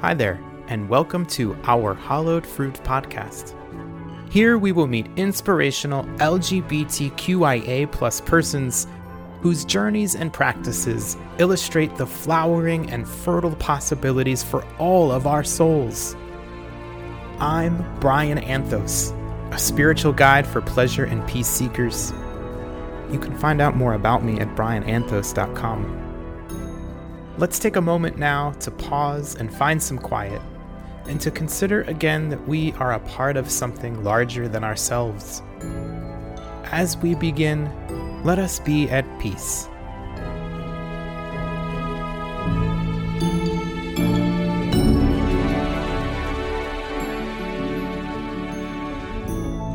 Hi there, and welcome to our Hollowed Fruit podcast. Here we will meet inspirational LGBTQIA plus persons whose journeys and practices illustrate the flowering and fertile possibilities for all of our souls. I'm Brian Anthos, a spiritual guide for pleasure and peace seekers. You can find out more about me at briananthos.com. Let's take a moment now to pause and find some quiet, and to consider again that we are a part of something larger than ourselves. As we begin, let us be at peace.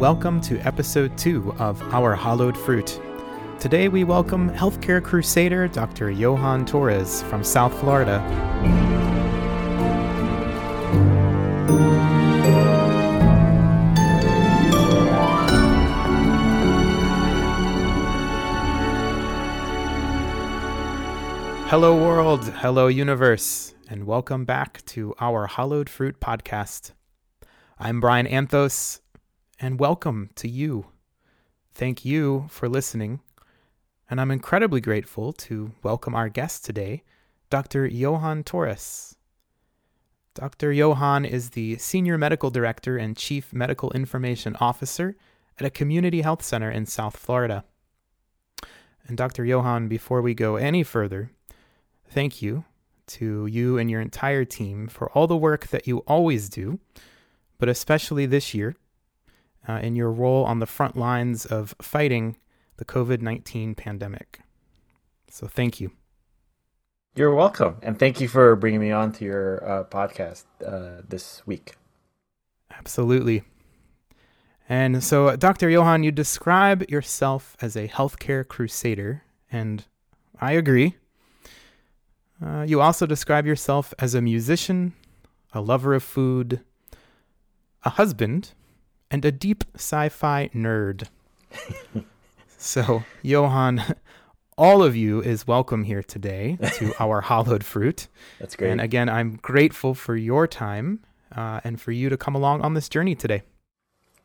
Welcome to episode 2 of Our Hollowed Fruit. Today we welcome healthcare crusader Dr. Johan Torres from South Florida. Hello, world. Hello, universe. And welcome back to our Hollowed Fruit podcast. I'm Brian Anthos, and welcome to you. Thank you for listening. And I'm incredibly grateful to welcome our guest today, Dr. Johan Torres. Dr. Johan is the Senior Medical Director and Chief Medical Information Officer at a community health center in South Florida. And Dr. Johan, before we go any further, thank you to you and your entire team for all the work that you always do, but especially this year uh, in your role on the front lines of fighting the COVID 19 pandemic. So thank you. You're welcome. And thank you for bringing me on to your uh, podcast uh, this week. Absolutely. And so, Dr. Johan, you describe yourself as a healthcare crusader, and I agree. Uh, you also describe yourself as a musician, a lover of food, a husband, and a deep sci fi nerd. so, Johan, all of you is welcome here today to our Hollowed Fruit. That's great. And again, I'm grateful for your time uh, and for you to come along on this journey today.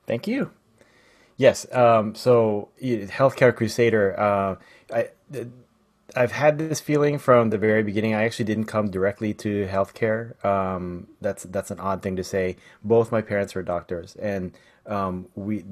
Thank you. Yes. Um, so, Healthcare Crusader, uh, I. I've had this feeling from the very beginning. I actually didn't come directly to healthcare. Um, that's that's an odd thing to say. Both my parents were doctors, and um, we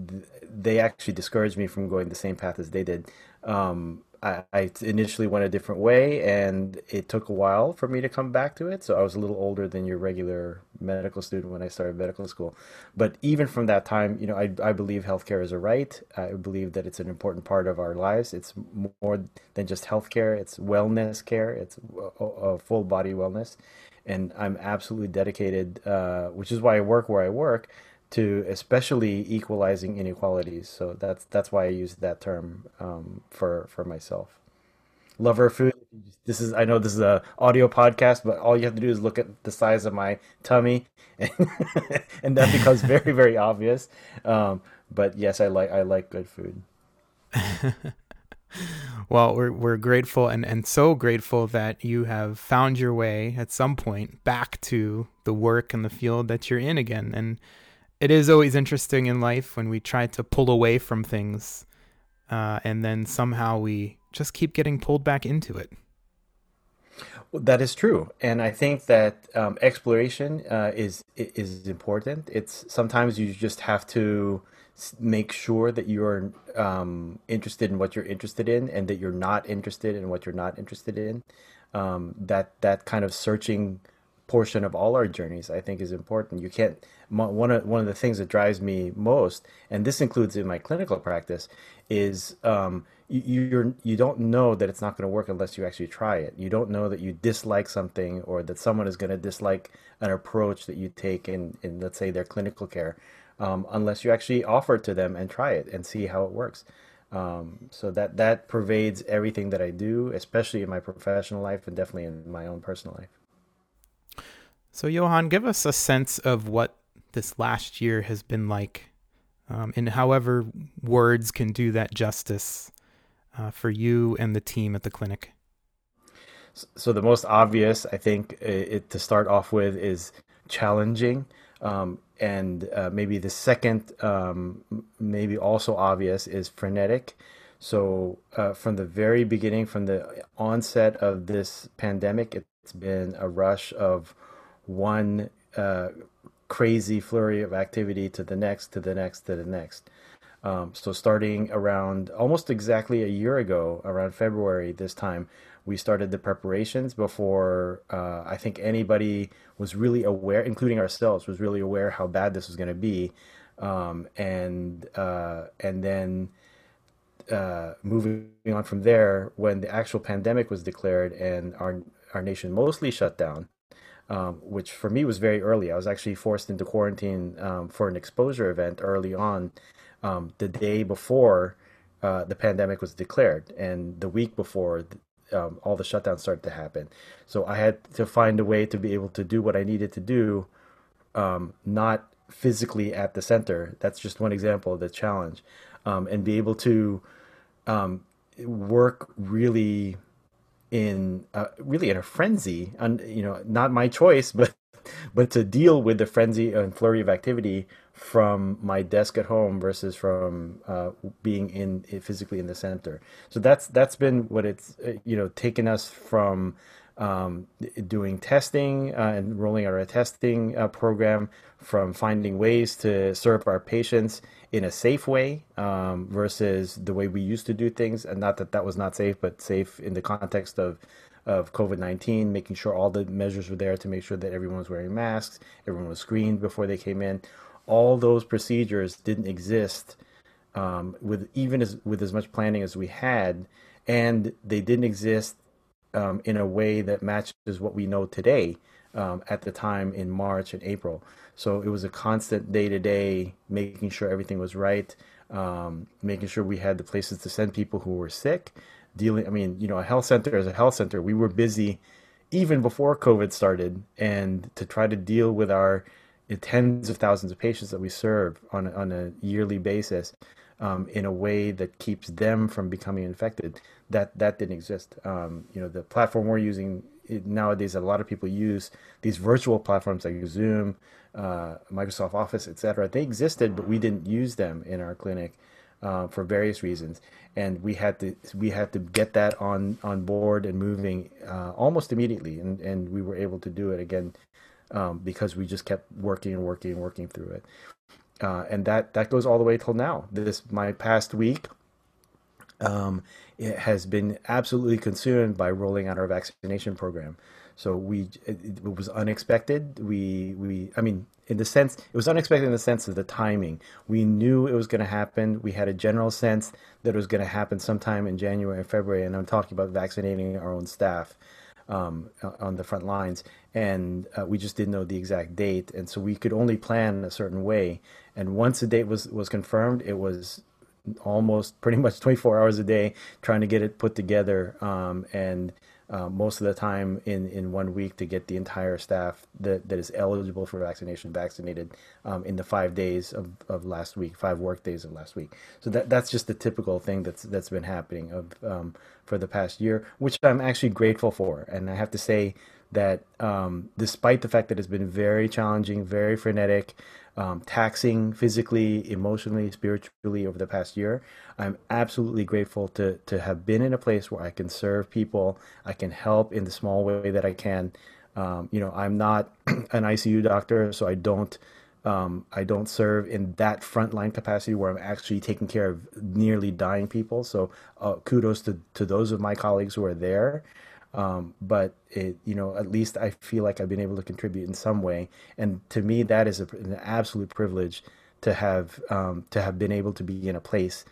they actually discouraged me from going the same path as they did. Um, I, I, initially went a different way, and it took a while for me to come back to it. So I was a little older than your regular medical student when I started medical school. But even from that time, you know, I, I believe healthcare is a right. I believe that it's an important part of our lives. It's more than just healthcare. It's wellness care. It's a, a full body wellness, and I'm absolutely dedicated. Uh, which is why I work where I work to especially equalizing inequalities. So that's that's why I use that term um, for for myself. Lover of food. This is I know this is a audio podcast, but all you have to do is look at the size of my tummy, and, and that becomes very very obvious. Um, but yes, I like I like good food. well, we're we're grateful and, and so grateful that you have found your way at some point back to the work and the field that you're in again. And it is always interesting in life when we try to pull away from things uh, and then somehow we just keep getting pulled back into it. Well, that is true, and I think that um, exploration uh, is is important. It's sometimes you just have to make sure that you're um, interested in what you're interested in, and that you're not interested in what you're not interested in. Um, that that kind of searching portion of all our journeys, I think, is important. You can't one of one of the things that drives me most, and this includes in my clinical practice, is um, you you're, you don't know that it's not going to work unless you actually try it. You don't know that you dislike something or that someone is going to dislike an approach that you take in in let's say their clinical care, um, unless you actually offer it to them and try it and see how it works. Um, so that that pervades everything that I do, especially in my professional life and definitely in my own personal life. So, Johan, give us a sense of what this last year has been like, um, and however words can do that justice uh, for you and the team at the clinic. so the most obvious, I think, it, to start off with is challenging. Um, and uh, maybe the second, um, maybe also obvious, is frenetic. So uh, from the very beginning, from the onset of this pandemic, it's been a rush of one uh, crazy flurry of activity to the next, to the next, to the next. Um, so starting around almost exactly a year ago, around February this time, we started the preparations before uh, I think anybody was really aware, including ourselves, was really aware how bad this was going to be, um, and uh, and then uh, moving on from there, when the actual pandemic was declared and our our nation mostly shut down, um, which for me was very early. I was actually forced into quarantine um, for an exposure event early on, um, the day before uh, the pandemic was declared, and the week before um, all the shutdowns started to happen. So I had to find a way to be able to do what I needed to do, um, not physically at the center. That's just one example of the challenge, um, and be able to work really in uh, really in a frenzy. And you know, not my choice, but but to deal with the frenzy and flurry of activity from my desk at home versus from uh, being in physically in the center. So that's that's been what it's uh, you know taken us from um, doing testing uh, and rolling out our testing uh, program, from finding ways to serve our patients in a safe way um, versus the way we used to do things. And not that that was not safe, but safe in the context of of COVID 19, making sure all the measures were there to make sure that everyone was wearing masks, everyone was screened before they came in all those procedures didn't exist um, with even as with as much planning as we had, and they didn't exist um, in a way that matches what we know today um, at the time in March and April. So it was a constant day to day, making sure everything was right, um, making sure we had the places to send people who were sick. Dealing, I mean, you know, a health center as a health center, we were busy even before COVID started, and to try to deal with our tens of thousands of patients that we serve on on a yearly basis um, in a way that keeps them from becoming infected. That that didn't exist. Um, you know, the platform we're using nowadays, a lot of people use these virtual platforms like Zoom, uh, Microsoft Office, etc. They existed, but we didn't use them in our clinic. Uh, for various reasons, and we had to we had to get that on on board and moving uh, almost immediately, and and we were able to do it again um, because we just kept working and working and working through it. Uh, and that that goes all the way till now. This my past week. Um, it has been absolutely consumed by rolling out our vaccination program. So we it, it, was unexpected. We we I mean in the sense it was unexpected in the sense of the timing. We knew it was going to happen. We had a general sense that it was going to happen sometime in January February. And I'm talking about vaccinating our own staff um, on the front lines, and uh, we just didn't know the exact date, and so we could only plan a certain way. And once the date was was confirmed, it was almost pretty much 24 hours a day trying to get it put together um, and uh, most of the time in, in one week to get the entire staff that, that is eligible for vaccination vaccinated um, in the five days of, of last week, five work days of last week. So that that's just the typical thing that's that's been happening of um, for the past year, which I'm actually grateful for. And I have to say that um, despite the fact that it's been very challenging, very frenetic, um, taxing physically, emotionally, spiritually over the past year. I'm absolutely grateful to to have been in a place where I can serve people. I can help in the small way that I can. Um, you know, I'm not an ICU doctor, so I don't um, I don't serve in that frontline capacity where I'm actually taking care of nearly dying people. So uh, kudos to to those of my colleagues who are there. Um, but it, you know, at least I feel like I've been able to contribute in some way, and to me, that is a, an absolute privilege to have um, to have been able to be in a place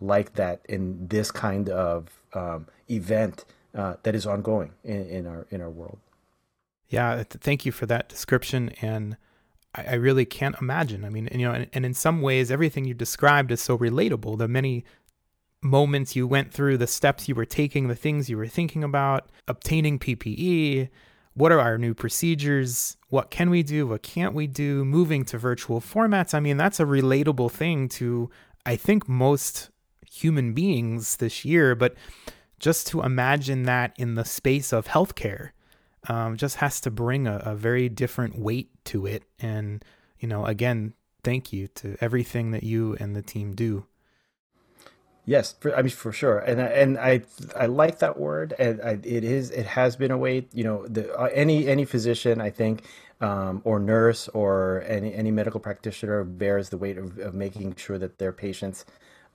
like that in this kind of um, event uh, that is ongoing in, in, our in our world. Yeah, thank you for that description, and I, I really can't imagine. I mean, and, you know, and, and in some ways, everything you described is so relatable. The many moments you went through, the steps you were taking, the things you were thinking about, obtaining PPE, what are our new procedures, what can we do, what can't we do, moving to virtual formats. I mean, that's a relatable thing to, I think, most human beings this year. But just to imagine that in the space of healthcare um, just has to bring a, a very different weight to it. And, you know, again, thank you to everything that you and the team do. Yes, for, I mean for sure, and and I I like that word, and I, it is it has been a weight. You know, the, uh, any any physician I think, um, or nurse or any any medical practitioner bears the weight of, of making sure that their patients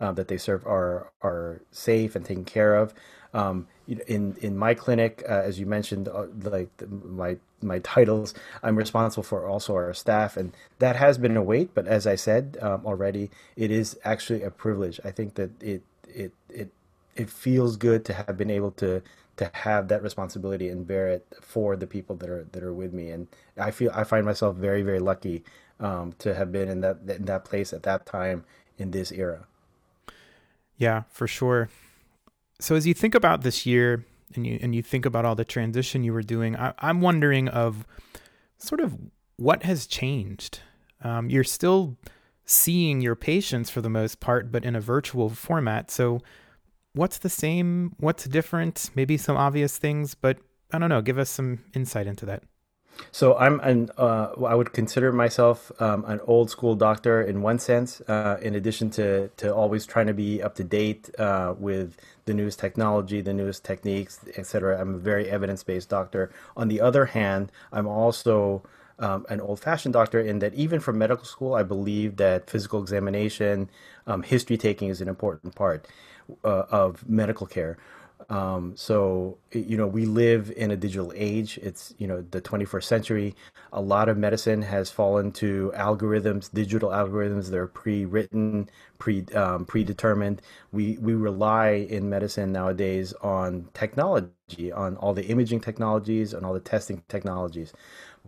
uh, that they serve are are safe and taken care of. Um, in in my clinic, uh, as you mentioned, uh, like the, my my titles, I'm responsible for also our staff, and that has been a weight. But as I said um, already, it is actually a privilege. I think that it it it it feels good to have been able to to have that responsibility and bear it for the people that are that are with me. And I feel I find myself very very lucky um, to have been in that in that place at that time in this era. Yeah, for sure. So as you think about this year and you and you think about all the transition you were doing, I, am wondering of sort of what has changed. Um, you're still seeing your patients for the most part, but in a virtual format. So what's the same? What's different? Maybe some obvious things, but I don't know. Give us some insight into that. So I'm an uh, I would consider myself um, an old school doctor in one sense. Uh, in addition to to always trying to be up to date uh, with the newest technology, the newest techniques, etc. I'm a very evidence based doctor. On the other hand, I'm also um, an old fashioned doctor in that even from medical school, I believe that physical examination, um, history taking is an important part uh, of medical care. Um, so, you know, we live in a digital age. It's, you know, the 21st century. A lot of medicine has fallen to algorithms, digital algorithms that are pre-written, pre, um, predetermined. We, we rely in medicine nowadays on technology, on all the imaging technologies, on all the testing technologies.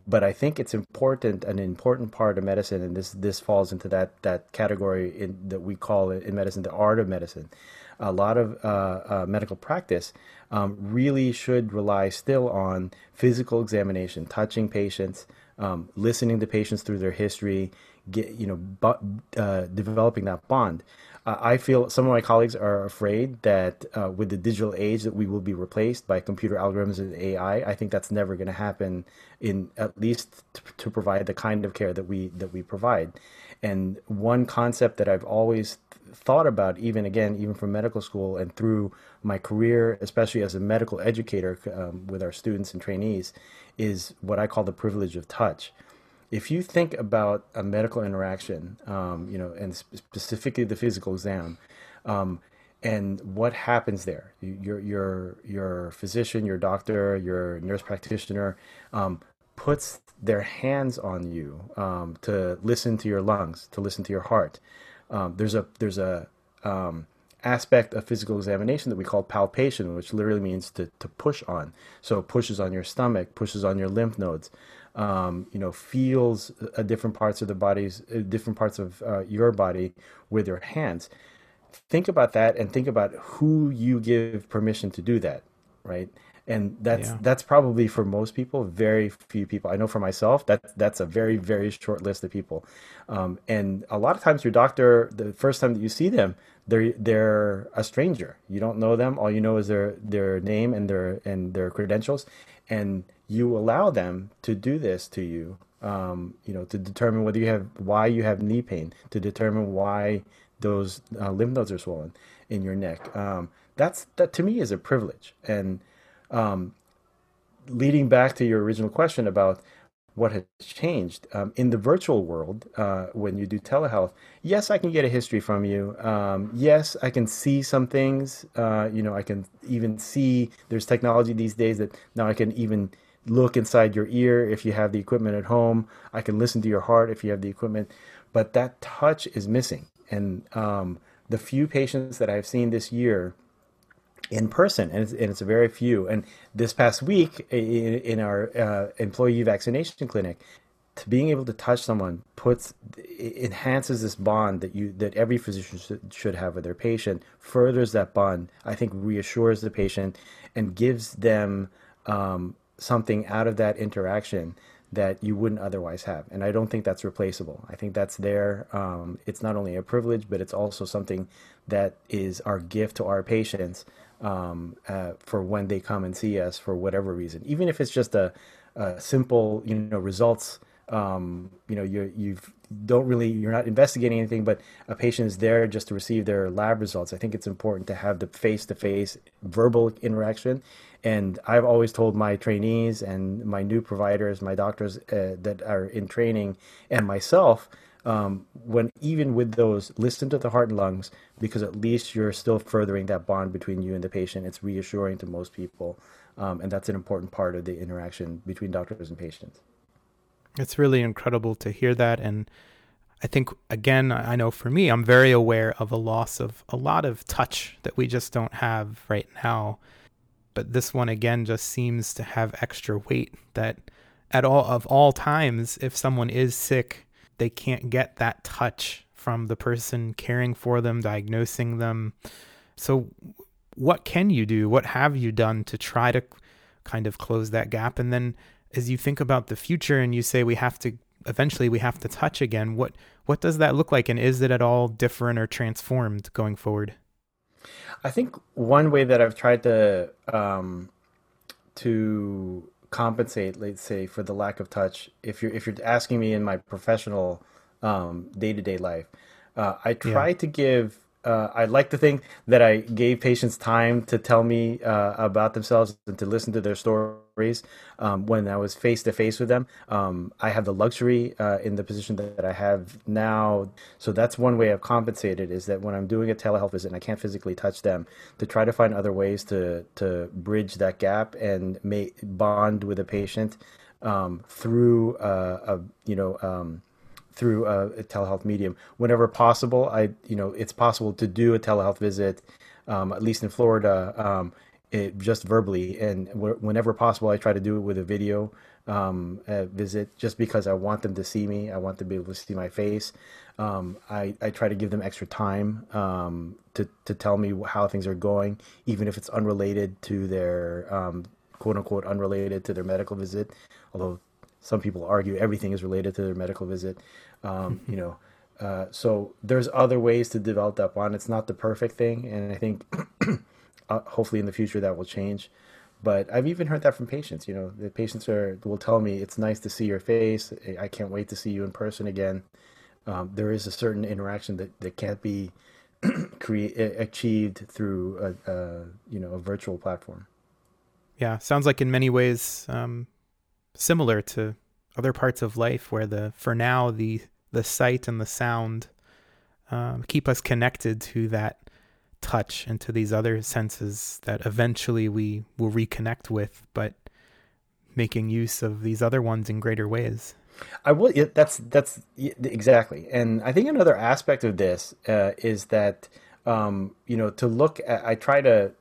But I think it's important, an important part of medicine, and this, this falls into that, that category in, that we call it in medicine, the art of medicine a lot of uh, uh, medical practice um, really should rely still on physical examination, touching patients, um, listening to patients through their history, get you know, uh, developing that bond. Uh, I feel some of my colleagues are afraid that uh, with the digital age that we will be replaced by computer algorithms and AI. I think that's never going to happen in at least to, to provide the kind of care that we that we provide. And one concept that I've always thought about, even again, even from medical school and through my career, especially as a medical educator um, with our students and trainees, is what I call the privilege of touch. If you think about a medical interaction, um, you know, and specifically the physical exam, um, and what happens there, your your your physician, your doctor, your nurse practitioner um, puts their hands on you um, to listen to your lungs, to listen to your heart um, there's a there's a um, aspect of physical examination that we call palpation, which literally means to, to push on. So pushes on your stomach, pushes on your lymph nodes, um, you know, feels uh, different parts of the bodies, uh, different parts of uh, your body with your hands. Think about that and think about who you give permission to do that, right? And that's yeah. that's probably for most people very few people. I know for myself that that's a very very short list of people. Um, and a lot of times your doctor the first time that you see them they're they're a stranger. You don't know them. All you know is their their name and their and their credentials. And you allow them to do this to you um, you know to determine whether you have why you have knee pain to determine why those uh, lymph nodes are swollen in your neck. Um, that's that to me is a privilege. And um, leading back to your original question about what has changed um, in the virtual world uh, when you do telehealth yes i can get a history from you. Um, yes i can see some things. Uh, you know i can even see there's technology these days that now i can even look inside your ear if you have the equipment at home. I can listen to your heart if you have the equipment. But that touch is missing. And um, the few patients that i've seen this year in person, and it's, and it's a very few. And this past week in, in our uh, employee vaccination clinic, to being able to touch someone puts enhances this bond that you that every physician should, should have with their patient, furthers that bond. I think reassures the patient and gives them um, something out of that interaction that you wouldn't otherwise have. And I don't think that's replaceable. I think that's there. Um, it's not only a privilege, but it's also something that is our gift to our patients um, uh, for when they come and see us for whatever reason, even if it's just a, a simple, you know, results. Um, you know, you you've don't really you're not investigating anything, but a patient is there just to receive their lab results. I think it's important to have the face to face verbal interaction. And I've always told my trainees and my new providers, my doctors uh, that are in training, and myself um, when even with those, listen to the heart and lungs because at least you're still furthering that bond between you and the patient. It's reassuring to most people, um, and that's an important part of the interaction between doctors and patients. It's really incredible to hear that, and I think again, I know for me, I'm very aware of a loss of a lot of touch that we just don't have right now. But this one again just seems to have extra weight that at all of all times, if someone is sick they can't get that touch from the person caring for them, diagnosing them. So, what can you do? What have you done to try to kind of close that gap? And then, as you think about the future and you say we have to eventually we have to touch again, what what does that look like? And is it at all different or transformed going forward? I think one way that I've tried to um, to compensate, let's say, for the lack of touch. If you're if you're asking me in my professional day to day life, uh, I try yeah. to give. Uh, I like to think that I gave patients time to tell me uh, about themselves and to listen to their stories um, when I was face to face with them. Um, I have the luxury uh, in the position that, that, I have now. So that's one way I've compensated is that when I'm doing a telehealth visit and I can't physically touch them, to try to find other ways to, to bridge that gap and make, bond with a patient um, through uh, a, you know, um, through a, a, telehealth medium whenever possible. I, you know, it's possible to do a telehealth visit, um, at least in Florida, um, it, just verbally, and whenever possible, I try to do it with a video um, visit, just because I want them to see me. I want them to be able to see my face. Um, I, I try to give them extra time um, to to tell me how things are going, even if it's unrelated to their um, quote unquote unrelated to their medical visit. Although some people argue everything is related to their medical visit. Um, you know, uh, so there's other ways to develop that bond. It's not the perfect thing, and I think uh, hopefully in the future that will change. But I've even heard that from patients. You know, the patients are will tell me it's nice to see your face. I can't wait to see you in person again. Um, there is a certain interaction that, that can't be create achieved through a, a, you know a virtual platform. Yeah, sounds like in many ways um, similar to other parts of life where the for now the the sight and the sound um, keep us connected to that touch and to these other senses that eventually we will reconnect with, but making use of these other ones in greater ways. I will. That's that's exactly, and I think another aspect of this uh, is that um, you know to look at. I try to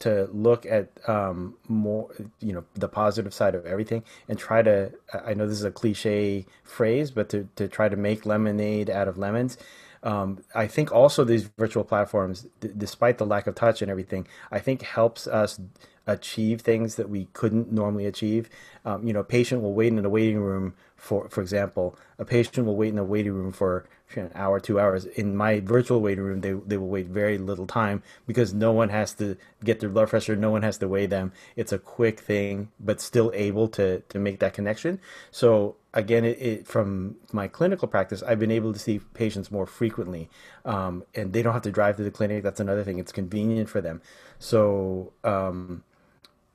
to look at um, more, you know, the positive side of everything and try to. I know this is a cliche phrase, but to to try to make lemonade out of lemons. Um, I think also these virtual platforms, d- despite the lack of touch and everything, I think helps us achieve things that we couldn't normally achieve. Um, you know, a patient will wait in a waiting room for, for example, a patient will wait in a waiting room for an hour, two hours. In my virtual waiting room, they, they will wait very little time because no one has to get their blood pressure, no one has to weigh them. It's a quick thing, but still able to, to make that connection. So again, it, it, from my clinical practice, I've been able to see patients more frequently, um, and they don't have to drive to the clinic. That's another thing; it's convenient for them. So um,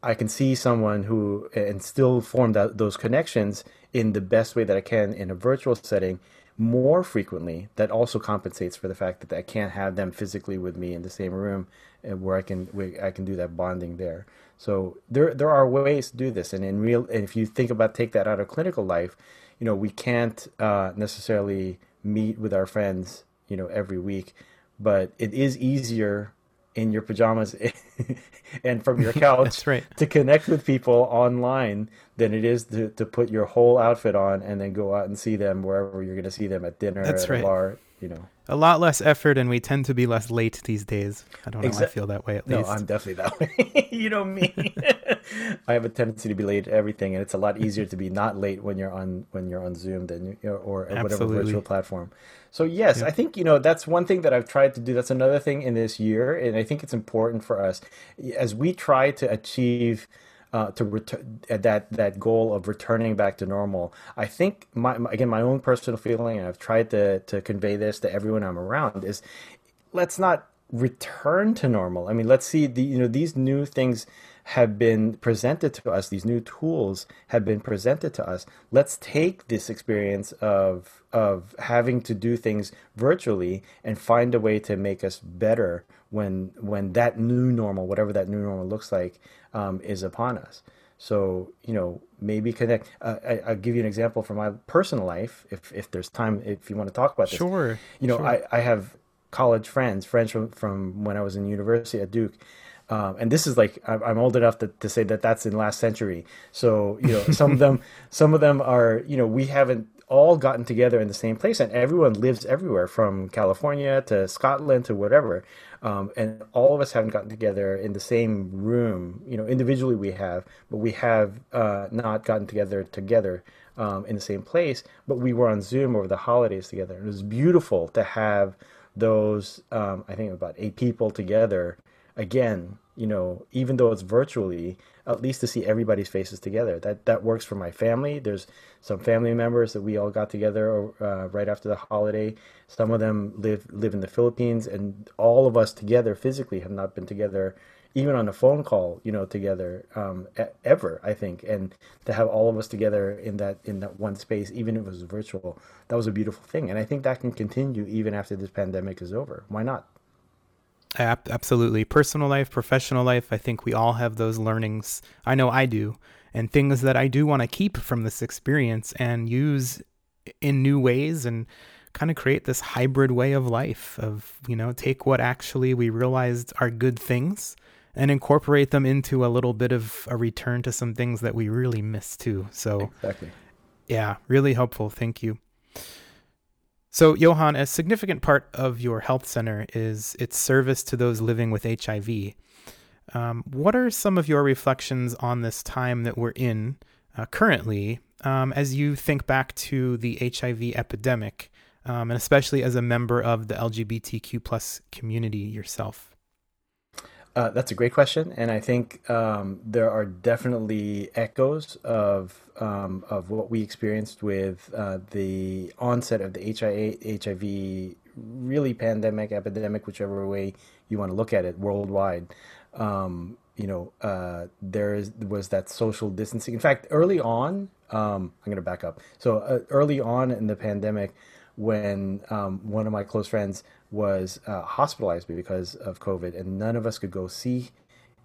I can see someone who and still form that, those connections in the best way that I can in a virtual setting more frequently. That also compensates for the fact that I can't have them physically with me in the same room, where I can where I can do that bonding there. So there there are ways to do this, and in real, and if you think about take that out of clinical life, you know we can't uh, necessarily meet with our friends, you know, every week, but it is easier in your pajamas and from your couch right. to connect with people online than it is to, to put your whole outfit on and then go out and see them wherever you're going to see them at dinner That's at right. a bar you know a lot less effort and we tend to be less late these days. I don't know Exa- i feel that way at no, least. I'm definitely that way. You know me. I have a tendency to be late at everything and it's a lot easier to be not late when you're on when you're on zoom than you or, or whatever virtual platform. So yes yeah. i think you know that's one thing that i've tried to do. That's another thing in this year and i think it's important for us. As we try to achieve uh, to return uh, that that goal of returning back to normal. I think my, my, again my own personal feeling, and I've tried to to convey this to everyone I'm around is let's not return to normal. I mean, let's see the you know these new things have been presented to us. These new tools have been presented to us. Let's take this experience of of having to do things virtually and find a way to make us better when when that new normal, whatever that new normal looks like, um, is upon us. So you know, maybe connect. Uh, I, will give you an example from my personal life, if if there's time, if you want to talk about this. Sure. You know, sure. I I have college friends, friends from from when I was in university at Duke. Um, and this is like I'm old enough to, to say that that's in last century. So you know, some of them, some of them are you know we haven't all gotten together in the same place, and everyone lives everywhere from California to Scotland to whatever. Um, and all of us haven't gotten together in the same room. You know, individually we have, but we have uh, not gotten together together um, in the same place. But we were on Zoom over the holidays together. It was beautiful to have those. Um, I think about eight people together again. You know, even though it's virtually, at least to see everybody's faces together. That that works for my family. There's some family members that we all got together uh, right after the holiday. Some of them live live in the Philippines, and all of us together physically have not been together, even on a phone call, you know, together um, ever. I think, and to have all of us together in that in that one space, even if it was virtual, that was a beautiful thing. And I think that can continue even after this pandemic is over. Why not? Absolutely. Personal life, professional life, I think we all have those learnings. I know I do, and things that I do want to keep from this experience and use in new ways and kind of create this hybrid way of life of, you know, take what actually we realized are good things and incorporate them into a little bit of a return to some things that we really miss too. So, exactly. Yeah, really helpful. Thank you. So, Johan, a significant part of your health center is its service to those living with HIV. Um, what are some of your reflections on this time that we're in uh, currently um, as you think back to the HIV epidemic, um, and especially as a member of the LGBTQ plus community yourself? Uh, that's a great question, and I think um, there are definitely echoes of um, of what we experienced with uh, the onset of the HIV, really pandemic, epidemic, whichever way you want to look at it, worldwide. Um, you know, uh, there is, was that social distancing. In fact, early on, um, I'm going to back up. So uh, early on in the pandemic, when um, one of my close friends was uh, hospitalized because of COVID, and none of us could go see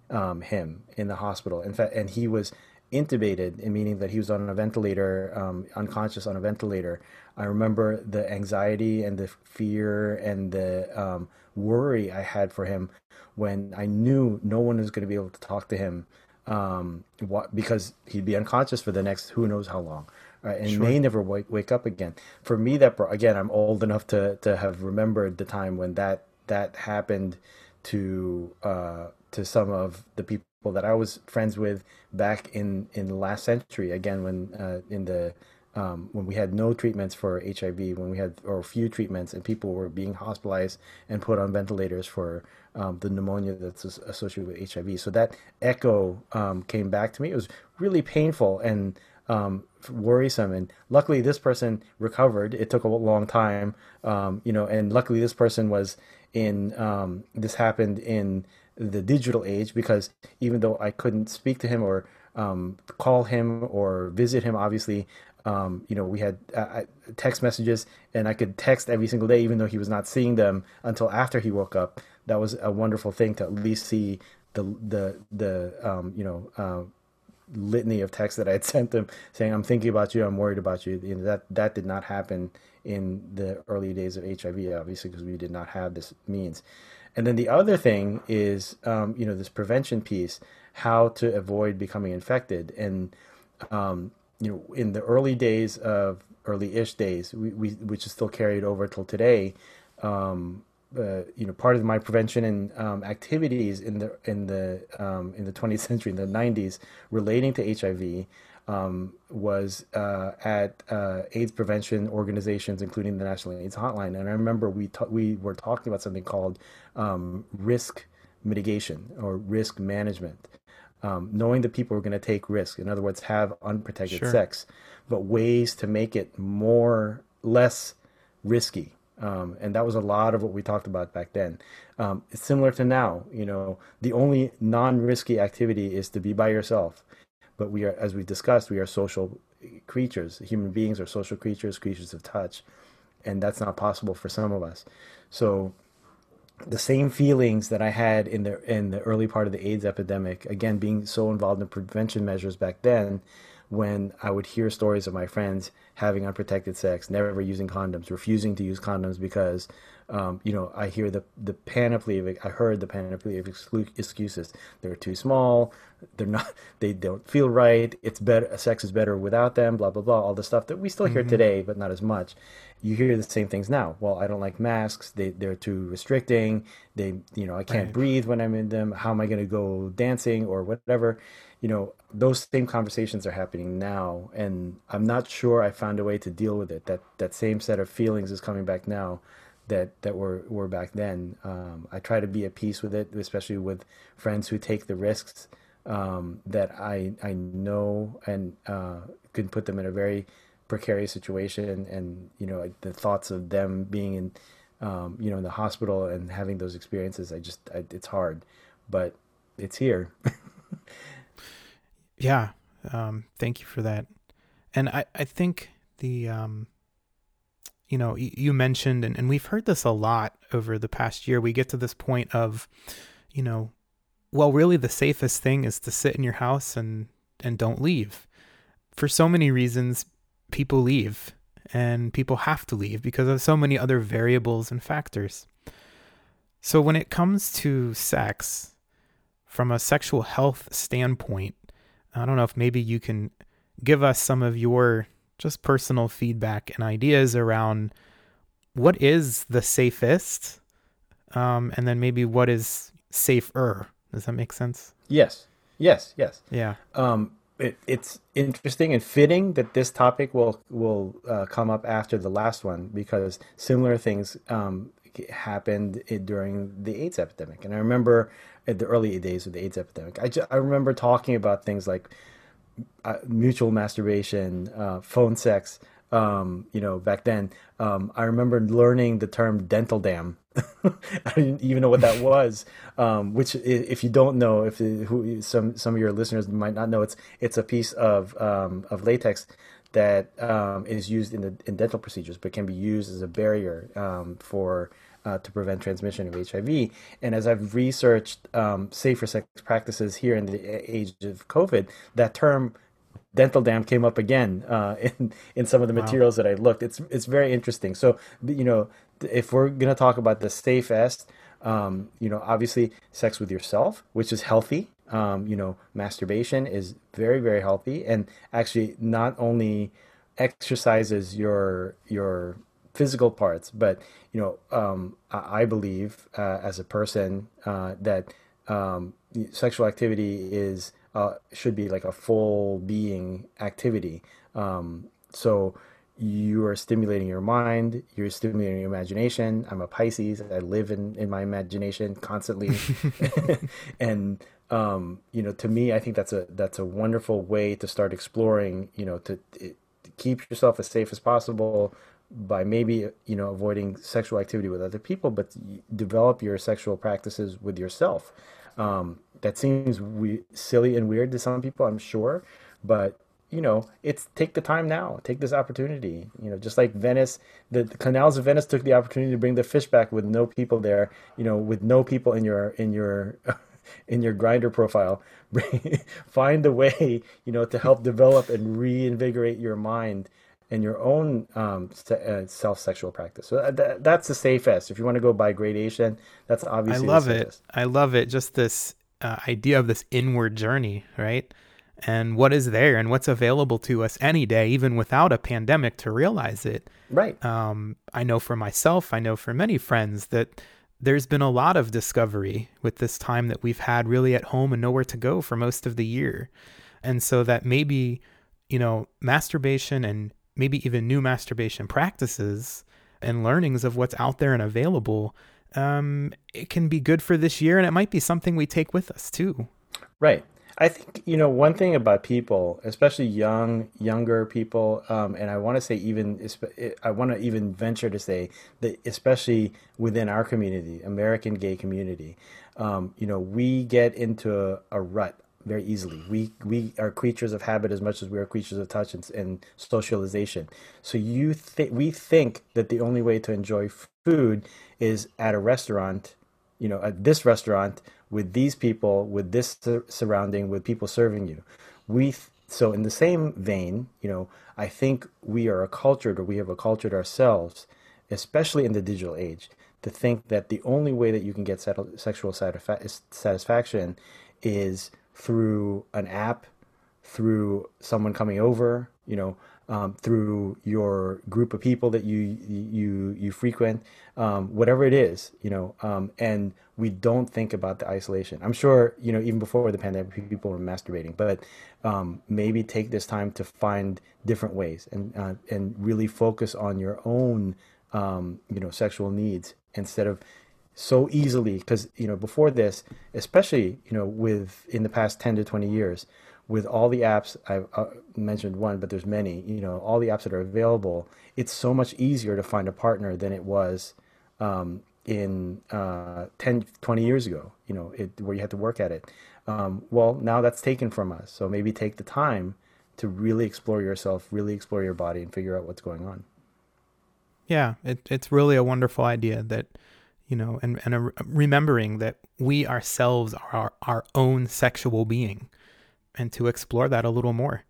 um, him in the hospital. In fact, and he was intubated, meaning that he was on a ventilator, um, unconscious on a ventilator. I remember the anxiety and the fear and the um, worry I had for him when I knew no one was going to be able to talk to him um, what, because he'd be unconscious for the next who knows how long right? and sure. may never wake, wake up again. For me, that brought, again, I'm old enough to to have remembered the time when that that happened to uh, to some of the people that I was friends with back in in the last century. Again, when uh, in the um, when we had no treatments for HIV, when we had or few treatments, and people were being hospitalized and put on ventilators for um, the pneumonia that's associated with HIV. So that echo um, came back to me. It was really painful and um, worrisome. And luckily, this person recovered. It took a long time, um, you know, and luckily, this person was in. Um, this happened in the digital age because even though I couldn't speak to him or um, call him or visit him, obviously, um, you know, we had uh, text messages, and I could text every single day, even though he was not seeing them until after he woke up. That was a wonderful thing to at least see the the the um, you know uh, litany of texts that I had sent them saying, "I'm thinking about you. I'm worried about you." you know, that that did not happen in the early days of HIV, obviously, because we did not have this means. And then the other thing is, um, you know, this prevention piece, how to avoid becoming infected. And um, you know, in the early days of early-ish days, we, we which is still carried over till today. Um, uh, you know, part of my prevention and um, activities in the in the um, in the 20th century, in the 90s, relating to HIV, um, was uh, at uh, AIDS prevention organizations, including the National AIDS Hotline. And I remember we ta- we were talking about something called um, risk mitigation or risk management. Um, knowing that people are going to take risks, in other words, have unprotected sure. sex, but ways to make it more less risky. Um, and that was a lot of what we talked about back then. Um, it's similar to now. You know, the only non-risky activity is to be by yourself but we are, as we discussed, we are social creatures. Human beings are social creatures, creatures of touch, and that's not possible for some of us. So, the same feelings that I had in the in the early part of the AIDS epidemic, again being so involved in prevention measures back then, when I would hear stories of my friends having unprotected sex, never using condoms, refusing to use condoms because um, you know, I hear the the panoply of I heard the panoply of excuses. They're too small. They're not. They don't feel right. It's better. Sex is better without them. Blah blah blah. All the stuff that we still hear mm-hmm. today, but not as much. You hear the same things now. Well, I don't like masks. They they're too restricting. They you know I can't right. breathe when I'm in them. How am I going to go dancing or whatever? You know those same conversations are happening now, and I'm not sure I found a way to deal with it. That that same set of feelings is coming back now that that were were back then. Um, I try to be at peace with it, especially with friends who take the risks um, that I I know and uh, could put them in a very precarious situation. And, and you know the thoughts of them being in um, you know in the hospital and having those experiences, I just I, it's hard, but it's here. yeah, um, thank you for that. And I I think the um, you know, you mentioned, and, and we've heard this a lot over the past year. We get to this point of, you know, well, really the safest thing is to sit in your house and and don't leave. For so many reasons, people leave, and people have to leave because of so many other variables and factors. So when it comes to sex, from a sexual health standpoint, I don't know if maybe you can give us some of your just personal feedback and ideas around what is the safest, um, and then maybe what is safer. Does that make sense? Yes. Yes. Yes. Yeah. Um, it, it's interesting and fitting that this topic will will uh, come up after the last one because similar things um, happened during the AIDS epidemic. And I remember at the early days of the AIDS epidemic, I, I remember talking about things like uh, mutual masturbation, uh, phone sex. Um, you know, back then, um, I remember learning the term dental dam. I didn't even know what that was. Um, which, if you don't know, if who, some some of your listeners might not know, it's it's a piece of um, of latex that um, is used in the in dental procedures, but can be used as a barrier um, for uh, to prevent transmission of HIV. And as I've researched um, safer sex practices here in the age of COVID, that term dental dam came up again uh, in in some of the materials that I looked. It's it's very interesting. So you know, if we're gonna talk about the safest, um, you know, obviously sex with yourself, which is healthy. Um, you know, masturbation is very very healthy, and actually not only exercises your your physical parts, but you know, um, I, believe uh, as a person uh, that um, sexual activity is uh, should be like a full being activity. Um, so you are stimulating your mind, you're stimulating your imagination. I'm a Pisces. I live in, in my imagination constantly. and um, you know, to me, I think that's a that's a wonderful way to start exploring. You know, to, to keep yourself as safe as possible, by maybe you know avoiding sexual activity with other people, but develop your sexual practices with yourself. Um, that seems we- silly and weird to some people, I'm sure, but you know, it's take the time now, take this opportunity. You know, just like Venice, the, the, canals of Venice took the opportunity to bring the fish back with no people there. You know, with no people in your in your in your Grindr profile. Find a way, you know, to help develop and reinvigorate your mind in your own um, uh, self sexual practice. So uh, that, that's the safest. If you want to go by gradation, that's obviously. I love it. I love it. Just this uh, idea of this inward journey, right? and what is there and what's available to us any day, even without a pandemic, to realize it. Right. Um, I know for myself, I know for many friends that there's been a lot of discovery with this time that we've had really at home and nowhere to go for most of the year. And so that maybe, you know, masturbation and maybe even new masturbation practices and learnings of what's out there and available, um, it can be good for this year and it might be something we take with us too. Right. I think you know one thing about people, especially young, younger people, um, and I want to say even I want to even venture to say that especially within our community, American gay community, um, you know, we get into a, a, rut very easily. We we are creatures of habit as much as we are creatures of touch and, and socialization. So you think we think that the only way to enjoy food is at a restaurant, you know, at this restaurant with these people, with this surrounding, with people serving you. We so in the same vein, you know, I think we are accultured or we have accultured ourselves, especially in the digital age, to think that the only way that you can get sexual satisfaction is through an app, through someone coming over, you know, um, through your group of people that you you you frequent, um, whatever it is, you know, um, and we don't think about the isolation. I'm sure you know even before the pandemic, people were masturbating, but um, maybe take this time to find different ways and uh, and really focus on your own um, you know sexual needs instead of so easily because you know before this especially you know with in the past 10 to 20 years with all the apps I uh, mentioned one, but there's many. You know, all the apps that are available. It's so much easier to find a partner than it was um, in uh, 10, 20 years ago. You know, it, where you had to work at it. Um, well, now that's taken from us. So maybe take the time to really explore yourself, really explore your body, and figure out what's going on. Yeah, it, it's really a wonderful idea that you know, and and a, remembering that we ourselves are our, our own sexual being and to explore that a little more.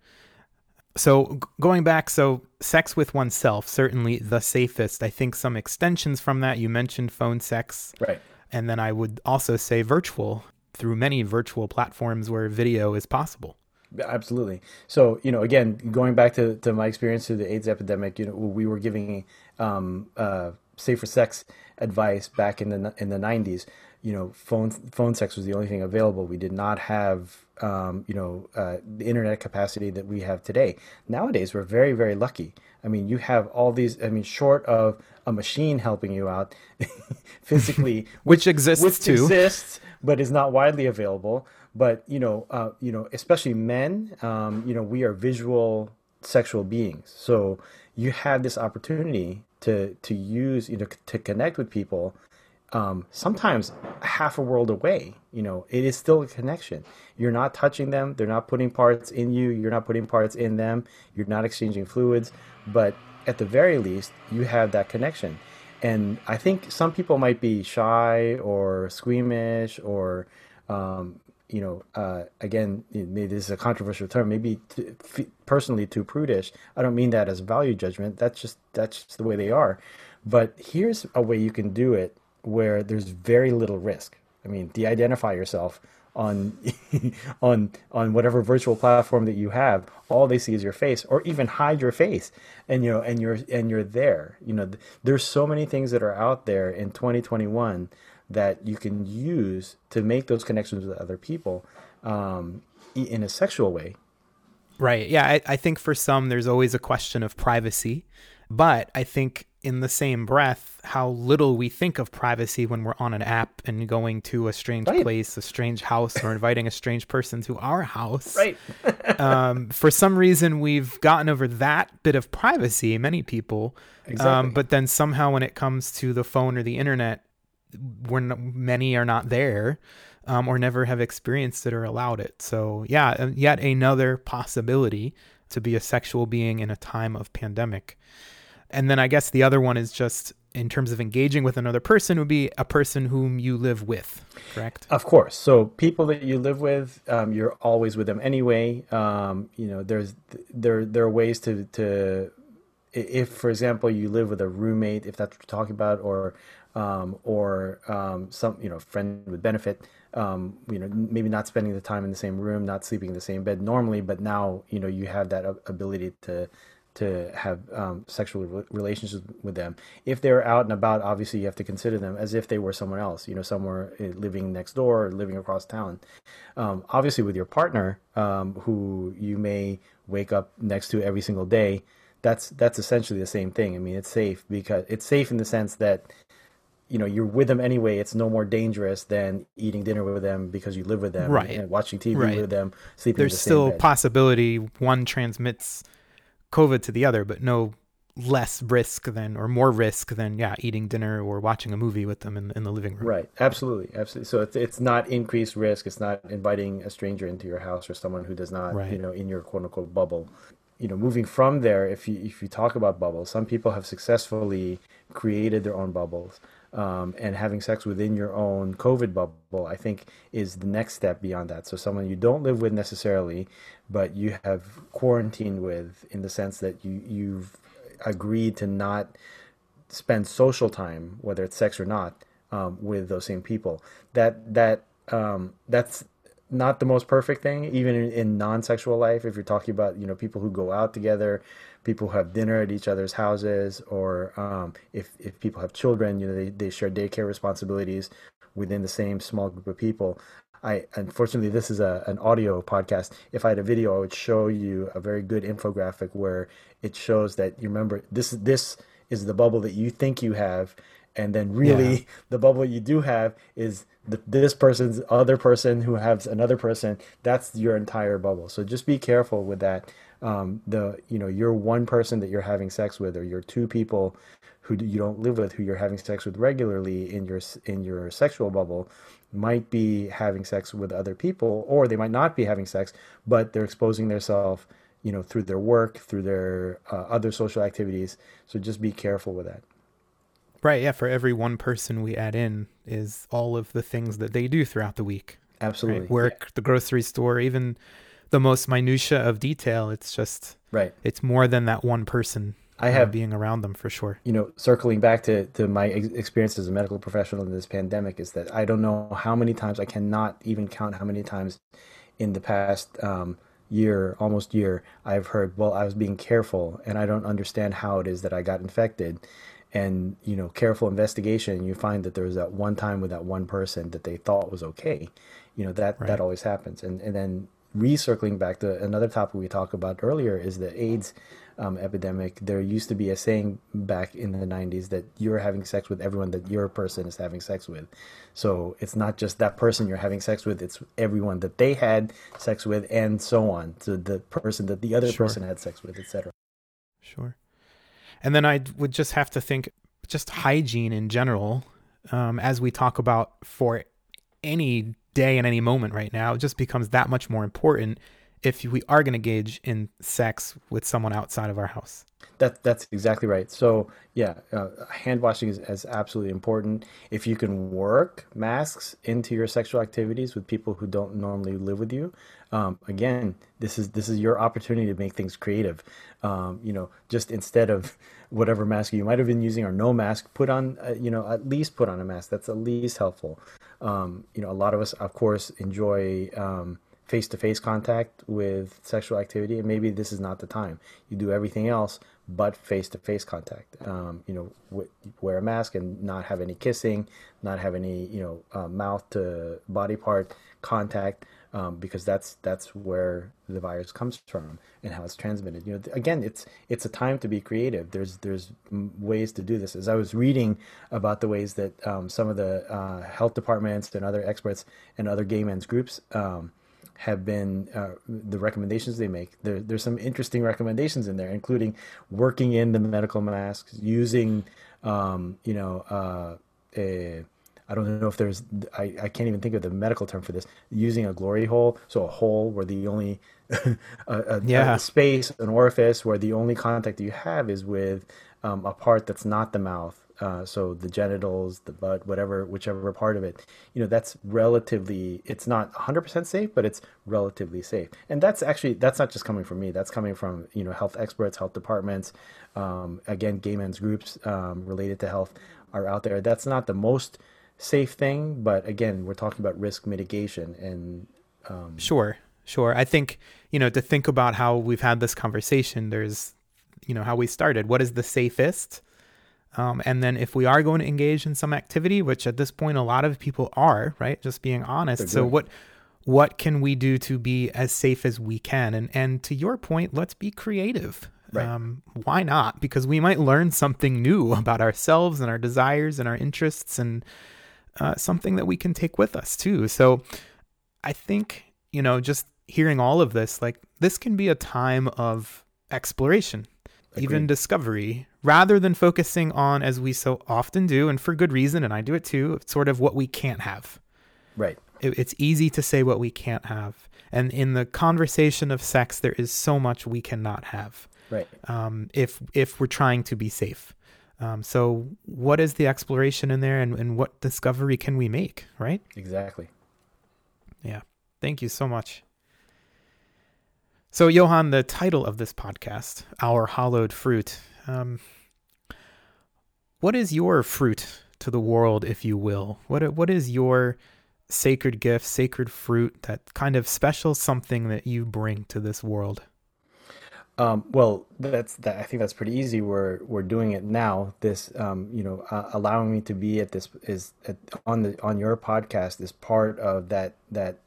So, g- going back, so sex with oneself, certainly the safest. I think some extensions from that, you mentioned phone sex. Right. And then I would also say virtual through many virtual platforms where video is possible. Absolutely. So, you know, again, going back to, to my experience through the AIDS epidemic, you know, we were giving um, uh, safer sex advice back in the in the 90s you know, phone phone sex was the only thing available. We did not have, um, you know, uh, the internet capacity that we have today. Nowadays, we're very, very lucky. I mean, you have all these. I mean, short of a machine helping you out physically, which, which exists which too, exists, but is not widely available. But you know, uh, you know, especially men, um, you know, we are visual sexual beings. So you have this opportunity to to use, you know, to connect with people um, sometimes half a world away. You know, it is still a connection. You're not touching them. They're not putting parts in you. You're not putting parts in them. You're not exchanging fluids. But at the very least, you have that connection. And I think some people might be shy or squeamish or, um, you know, uh, again, maybe this is a controversial term, maybe t- f- personally too prudish. I don't mean that as value judgment. That's just that's just the way they are. But here's a way you can do it where there's very little risk. I mean, de-identify yourself on on on whatever virtual platform that you have. All they see is your face, or even hide your face, and you know, and you're and you're there. You know, there's so many things that are out there in 2021 that you can use to make those connections with other people um, in a sexual way. Right. Yeah. I, I think for some, there's always a question of privacy, but I think in the same breath how little we think of privacy when we're on an app and going to a strange right. place, a strange house, or inviting a strange person to our house. Right. um, for some reason, we've gotten over that bit of privacy, many people. Exactly. Um, but then somehow, when it comes to the phone or the internet, when many are not there. Um, or never have experienced it or allowed it. So, yeah, yet another possibility to be a sexual being in a time of pandemic. And then I guess the other one is just in terms of engaging with another person would be a person whom you live with, correct? Of course. So people that you live with, um, you're always with them anyway. Um, you know, there's there there are ways to to if, for example, you live with a roommate, if that's what you're talking about, or um, or um, some you know friend with benefit, um, you know, maybe not spending the time in the same room, not sleeping in the same bed normally, but now, you know, you have that ability to to have um, sexual relationships with them. If they're out and about, obviously you have to consider them as if they were someone else, you know, somewhere eh, living next door or living across town. Um, obviously, with your partner, um, who you may wake up next to every single day, that's that's essentially the same thing. I mean, it's safe because it's safe in the sense that you know you're with them anyway it's no more dangerous than eating dinner with them because you live with them right. and watching tv right. with them sleeping there's the still possibility one transmits covid to the other but no less risk than or more risk than yeah eating dinner or watching a movie with them in, in the living room. Right. Absolutely. Absolutely. So it's, it's not increased risk. It's not inviting a stranger into your house or someone who does not right. you know in your quote unquote bubble. You know moving from there if you if you talk about bubbles some people have successfully created their own bubbles um, and having sex within your own COVID bubble, I think, is the next step beyond that. So, someone you don't live with necessarily, but you have quarantined with, in the sense that you you've agreed to not spend social time, whether it's sex or not, um, with those same people. That that um, that's not the most perfect thing, even in, in non-sexual life. If you're talking about you know people who go out together, people have dinner at each other's houses, or um, if if people have children, you know they, they share daycare responsibilities within the same small group of people. I unfortunately this is a an audio podcast. If I had a video, I would show you a very good infographic where it shows that you remember this this is the bubble that you think you have, and then really yeah. the bubble you do have is the, this person's other person who has another person. That's your entire bubble. So just be careful with that. Um, the you know you're one person that you're having sex with, or you're two people who you don't live with, who you're having sex with regularly in your in your sexual bubble, might be having sex with other people, or they might not be having sex, but they're exposing themselves you know through their work through their uh, other social activities so just be careful with that Right. Yeah. For every one person we add in is all of the things that they do throughout the week. Absolutely. Right? Work, yeah. the grocery store, even the most minutia of detail. It's just right. It's more than that one person. I have uh, being around them for sure. You know, circling back to, to my ex- experience as a medical professional in this pandemic is that I don't know how many times I cannot even count how many times in the past um, year, almost year, I've heard, well, I was being careful and I don't understand how it is that I got infected and you know careful investigation you find that there was that one time with that one person that they thought was okay. You know that right. that always happens. And and then recircling back to another topic we talked about earlier is the aids um, epidemic. There used to be a saying back in the 90s that you're having sex with everyone that your person is having sex with. So it's not just that person you're having sex with it's everyone that they had sex with and so on. To the person that the other sure. person had sex with etc sure and then I would just have to think just hygiene in general, um, as we talk about for any day and any moment right now, just becomes that much more important if we are going to engage in sex with someone outside of our house. That that's exactly right. So yeah, uh, hand washing is, is absolutely important. If you can work masks into your sexual activities with people who don't normally live with you, um, again, this is this is your opportunity to make things creative. Um, you know, just instead of whatever mask you might have been using or no mask, put on uh, you know at least put on a mask. That's at least helpful. Um, you know, a lot of us, of course, enjoy face to face contact with sexual activity, and maybe this is not the time. You do everything else but face to face contact. Um, you know, w- wear a mask and not have any kissing, not have any you know uh, mouth to body part contact um, because that's that's where the virus comes from and how it's transmitted. You know, again, it's it's a time to be creative. There's there's ways to do this. As I was reading about the ways that um, some of the uh, health departments and other experts and other gay men's groups um, have been uh, the recommendations they make. There, there's some interesting recommendations in there, including working in the medical masks, using, um, you know, uh, a I don't know if there's I, I can't even think of the medical term for this using a glory hole so a hole where the only a, a, yeah. a space an orifice where the only contact you have is with um, a part that's not the mouth uh, so the genitals the butt whatever whichever part of it you know that's relatively it's not 100% safe but it's relatively safe and that's actually that's not just coming from me that's coming from you know health experts health departments um, again gay men's groups um, related to health are out there that's not the most safe thing, but again, we're talking about risk mitigation and um, sure, sure. I think you know to think about how we've had this conversation. There's you know how we started. What is the safest? Um, and then if we are going to engage in some activity, which at this point a lot of people are, right? Just being honest. So what what can we do to be as safe as we can? And and to your point, let's be creative. Right. Um, why not? Because we might learn something new about ourselves and our desires and our interests and uh, something that we can take with us too. So I think, you know, just hearing all of this, like this can be a time of exploration, Agreed. even discovery, rather than focusing on, as we so often do, and for good reason, and I do it too, sort of what we can't have. Right. It, it's easy to say what we can't have. And in the conversation of sex, there is so much we cannot have. Right. Um, if if we're trying to be safe. Um, so what is the exploration in there and, and what discovery can we make, right? Exactly. Yeah. Thank you so much. So, Johan, the title of this podcast, Our Hallowed Fruit, um, what is your fruit to the world, if you will? What What is your sacred gift, sacred fruit, that kind of special something that you bring to this world? Um, well, that's that. I think that's pretty easy. We're we're doing it now. This, um, you know, uh, allowing me to be at this is at, on the on your podcast is part of that that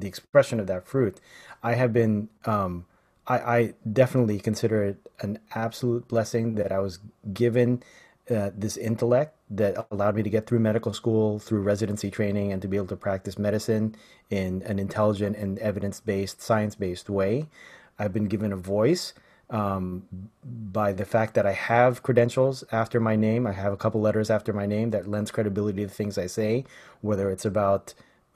the expression of that fruit. I have been. Um, I, I definitely consider it an absolute blessing that I was given uh, this intellect that allowed me to get through medical school, through residency training, and to be able to practice medicine in an intelligent and evidence based, science based way. I've been given a voice um, by the fact that I have credentials after my name. I have a couple letters after my name that lends credibility to things I say, whether it's about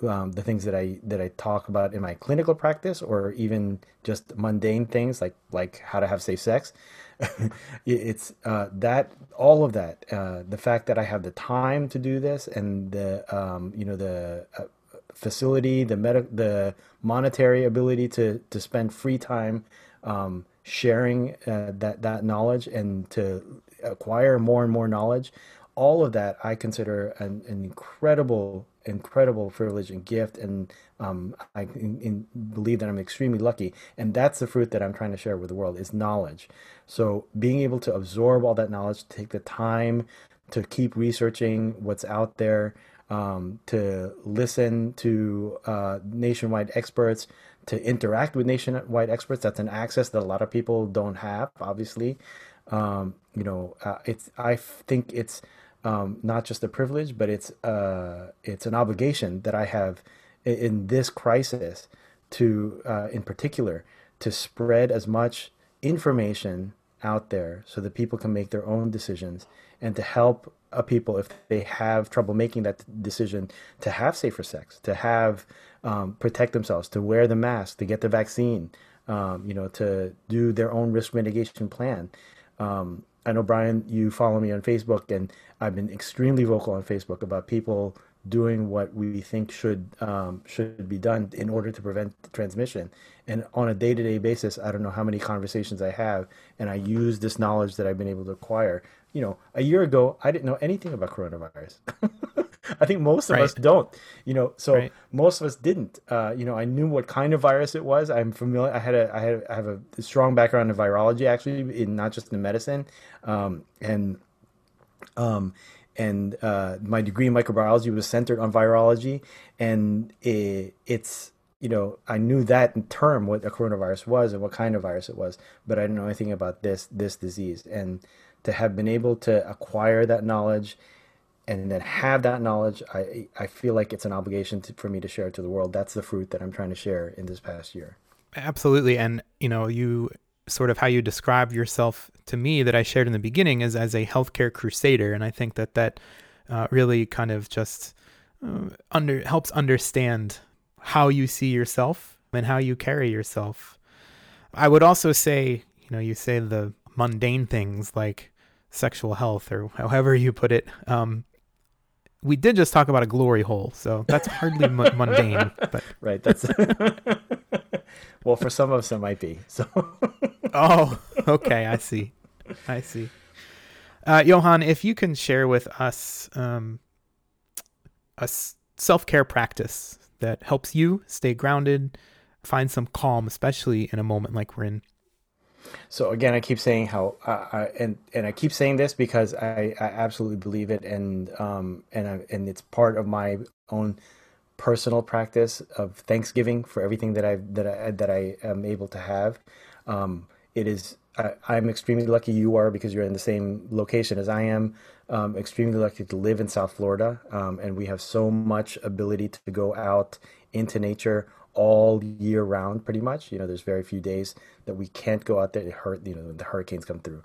um, the things that I that I talk about in my clinical practice, or even just mundane things like like how to have safe sex. it's uh, that all of that, uh, the fact that I have the time to do this, and the um, you know the uh, facility, the med- the monetary ability to to spend free time um, sharing uh, that that knowledge and to acquire more and more knowledge. All of that I consider an, an incredible incredible privilege and gift, and um, I in, in believe that I'm extremely lucky. And that's the fruit that I'm trying to share with the world is knowledge. So being able to absorb all that knowledge, take the time to keep researching what's out there, um, to listen to uh, nationwide experts, to interact with nationwide experts. That's an access that a lot of people don't have, obviously. Um, you know, uh, it's I think it's um, not just a privilege, but it's uh, it's an obligation that I have in, this crisis to, uh, in particular, to spread as much information out there so that people can make their own decisions and to help a people if they have trouble making that decision to have safer sex, to have um, protect themselves, to wear the mask, to get the vaccine, um, you know, to do their own risk mitigation plan. Um, I know Bryan, you follow me on Facebook, and I've been extremely vocal on Facebook about people doing what we think should um, should be done in order to prevent transmission. And on a day to day basis, I don't know how many conversations I have, and I use this knowledge that I've been able to acquire. You know, a year ago, I didn't know anything about coronavirus. I think most of right. us don't. You know, so right. most of us didn't. Uh, you know, I knew what kind of virus it was. I'm familiar. I had a I had I have a strong background in virology, actually, in not just in medicine, um, and um, and uh, my degree in microbiology was centered on virology, and it, it's you know I knew that in term what a coronavirus was and what kind of virus it was, but I didn't know anything about this this disease, and to have been able to acquire that knowledge and then have that knowledge, I I feel like it's an obligation to, for me to share it to the world. That's the fruit that I'm trying to share in this past year. Absolutely, and you know you sort of how you describe yourself to me that I shared in the beginning is as a healthcare crusader, and I think that that uh, really kind of just uh, under helps understand how you see yourself and how you carry yourself. I would also say, you know, you say the mundane things like sexual health or however you put it. Um, we did just talk about a glory hole, so that's hardly m- mundane. But right, that's well for some of us it might be. So oh, okay, I see, I see. Uh, Johan, if you can share with us um, a self care practice that helps you stay grounded, find some calm, especially in a moment like we're in. So again, I keep saying how, uh, I, and and I keep saying this because I, I absolutely believe it, and um and I, and it's part of my own personal practice of Thanksgiving for everything that I that I that I am able to have. Um, it is I, am extremely lucky you are because you're in the same location as I am. Um, extremely lucky to live in South Florida, um, and we have so much ability to go out into nature all year round, pretty much. You know, there's very few days that we can't go out there. It hurt, you know, when the hurricanes come through.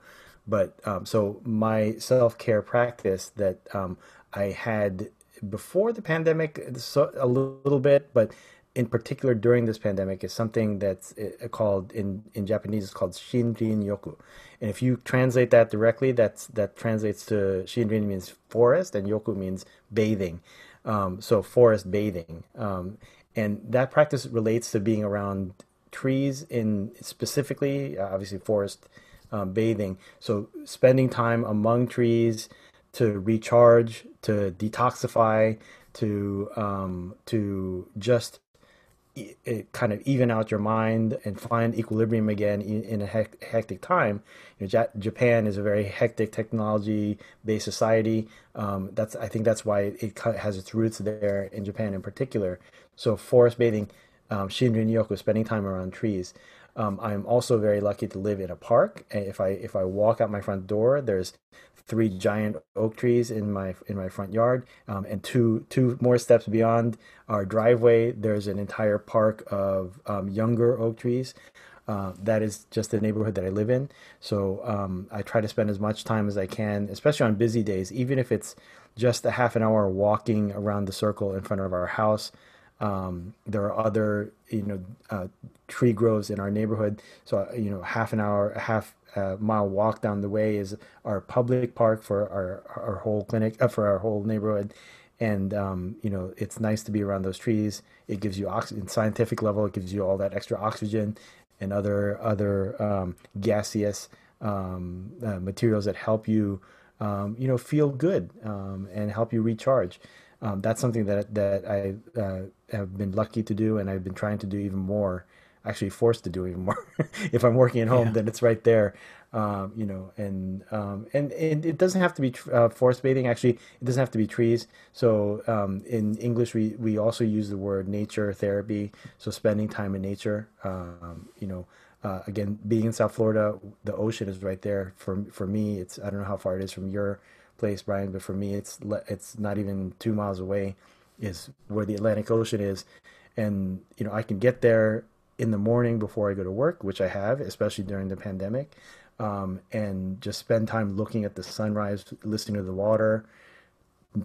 But um, so my self care practice that um, I had before the pandemic, so a little bit, but in particular during this pandemic is something that's uh, called in in Japanese it's called shinrin yoku, and if you translate that directly, that's that translates to shinrin means forest and yoku means bathing, um, so forest bathing, um, and that practice relates to being around trees in specifically uh, obviously forest um, bathing. So spending time among trees to recharge, to detoxify, to um, to just kind of even out your mind and find equilibrium again in, a hectic time. You know, Japan is a very hectic technology-based society. Um, that's I think that's why it has its roots there in Japan in particular. So forest bathing, um, Shinrin Yoku, spending time around trees. Um, I'm also very lucky to live in a park. If I if I walk out my front door, there's three giant oak trees in my in my front yard, um, and two two more steps beyond our driveway, there's an entire park of um, younger oak trees. Uh, that is just the neighborhood that I live in. So um, I try to spend as much time as I can, especially on busy days, even if it's just a half an hour walking around the circle in front of our house. Um, there are other, you know, uh, tree groves in our neighborhood. So, you know, half an hour, half uh, mile walk down the way is our public park for our our whole clinic uh, for our whole neighborhood. And um, you know it's nice to be around those trees. It gives you oxygen scientific level it gives you all that extra oxygen and other other um, gaseous um, uh, materials that help you um, you know feel good um, and help you recharge um, that's something that that I uh, have been lucky to do and I've been trying to do even more actually forced to do even more. if I'm working at home, yeah. then it's right there. Um, you know, and um, and, and it doesn't have to be uh, forest bathing. Actually, it doesn't have to be trees. So um, in English, we we also use the word nature therapy. So spending time in nature. Um, you know, uh, again, being in South Florida, the ocean is right there. For for me, it's I don't know how far it is from your place, Bryan, but for me, it's it's not even two miles away. Is where the Atlantic Ocean is, and you know I can get there in the morning before I go to work, which I have, especially during the pandemic, um, and just spend time looking at the sunrise, listening to the water,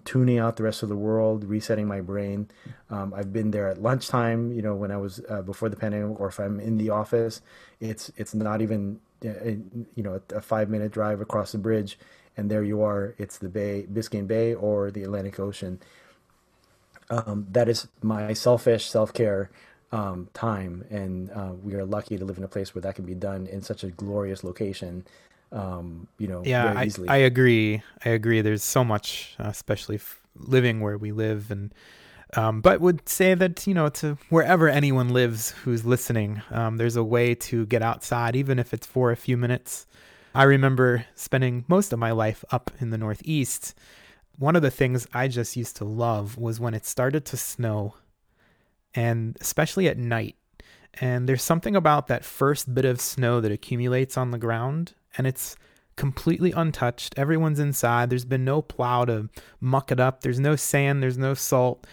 tuning out the rest of the world, resetting my brain. Um, I've been there at lunchtime, you know, when I was uh, before the pandemic, or if I'm in the office, it's it's not even uh, you know a five minute drive across the bridge, and there you are. It's the Bay, Biscayne Bay, or the Atlantic Ocean. Um, that is my selfish self care um, time, and uh, we are lucky to live in a place where that can be done in such a glorious location. Um, you know, yeah, I, I, agree. I agree. There's so much, uh, especially f- living where we live, and um, but would say that you know to wherever anyone lives who's listening, um, there's a way to get outside, even if it's for a few minutes. I remember spending most of my life up in the Northeast. One of the things I just used to love was when it started to snow and especially at night. And there's something about that first bit of snow that accumulates on the ground, and it's completely untouched. Everyone's inside. There's been no plow to muck it up. There's no sand. There's no salt.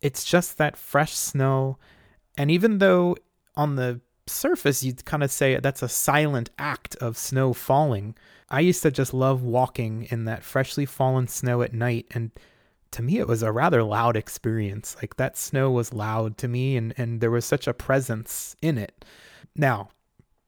It's just that fresh snow. And even though on the surface you'd kind of say that's a silent act of snow falling, I used to just love walking in that freshly fallen snow at night and to me it was a rather loud experience. Like that snow was loud to me and and there was such a presence in it. Now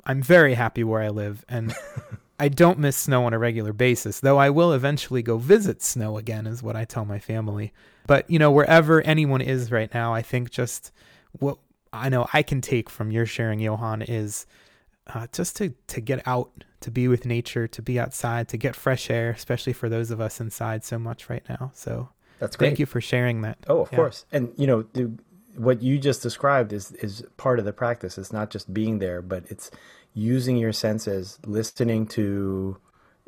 i'm very happy where i live and i don't miss snow on a regular basis though i will eventually go visit snow again is what i tell my family. But you know wherever anyone is right now i think just what i know i can take from your sharing johan is uh, just to to get out to be with nature to be outside to get fresh air especially for those of us inside so much right now so That's great. Thank you for sharing that. Oh, of Yeah. course. And you know, the, what you just described is is part of the practice. It's not just being there, but it's using your senses, listening to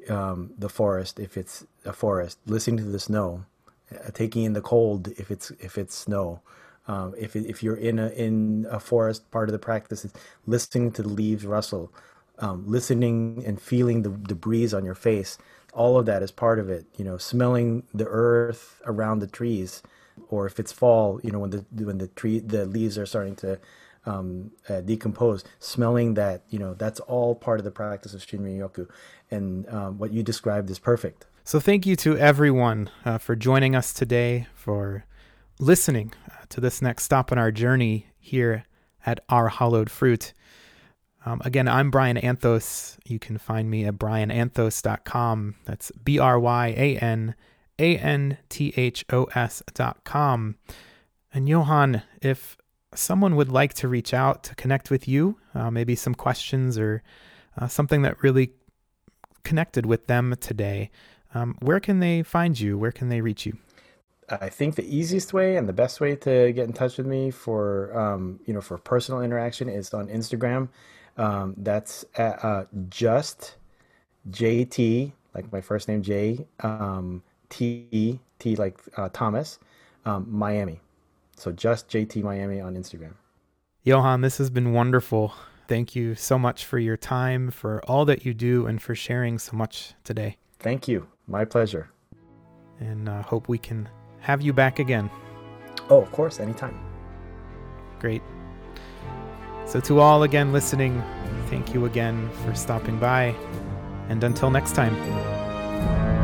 um, the forest if it's a forest, listening to the snow, uh, taking in the cold if it's if it's snow. Um, if if you're in a in a forest, part of the practice is listening to the leaves rustle, um, listening and feeling the, the breeze on your face. All of that is part of it. You know, smelling the earth around the trees, or if it's fall, you know, when the when the tree the leaves are starting to um, uh, decompose, smelling that, you know, that's all part of the practice of Shinrin Yoku. And um, what you described is perfect. So, thank you to everyone uh, for joining us today, for listening to this next stop on our journey here at Our Hallowed Fruit. Um, again, I'm Bryan Anthos. You can find me at bryananthos.com. That's B R Y A N A N T H O S.com. And Johan, if someone would like to reach out to connect with you, uh, maybe some questions or uh, something that really connected with them today, um, where can they find you? Where can they reach you? I think the easiest way and the best way to get in touch with me for um, you know for personal interaction is on Instagram. Um, that's at, uh, just JT like my first name J um, T T like uh, Thomas um, Miami. So just JT Miami on Instagram. Johan, this has been wonderful. Thank you so much for your time, for all that you do, and for sharing so much today. Thank you. My pleasure. And uh, hope we can have you back again. Oh, of course, anytime. Great. So, to all again listening, thank you again for stopping by. And until next time.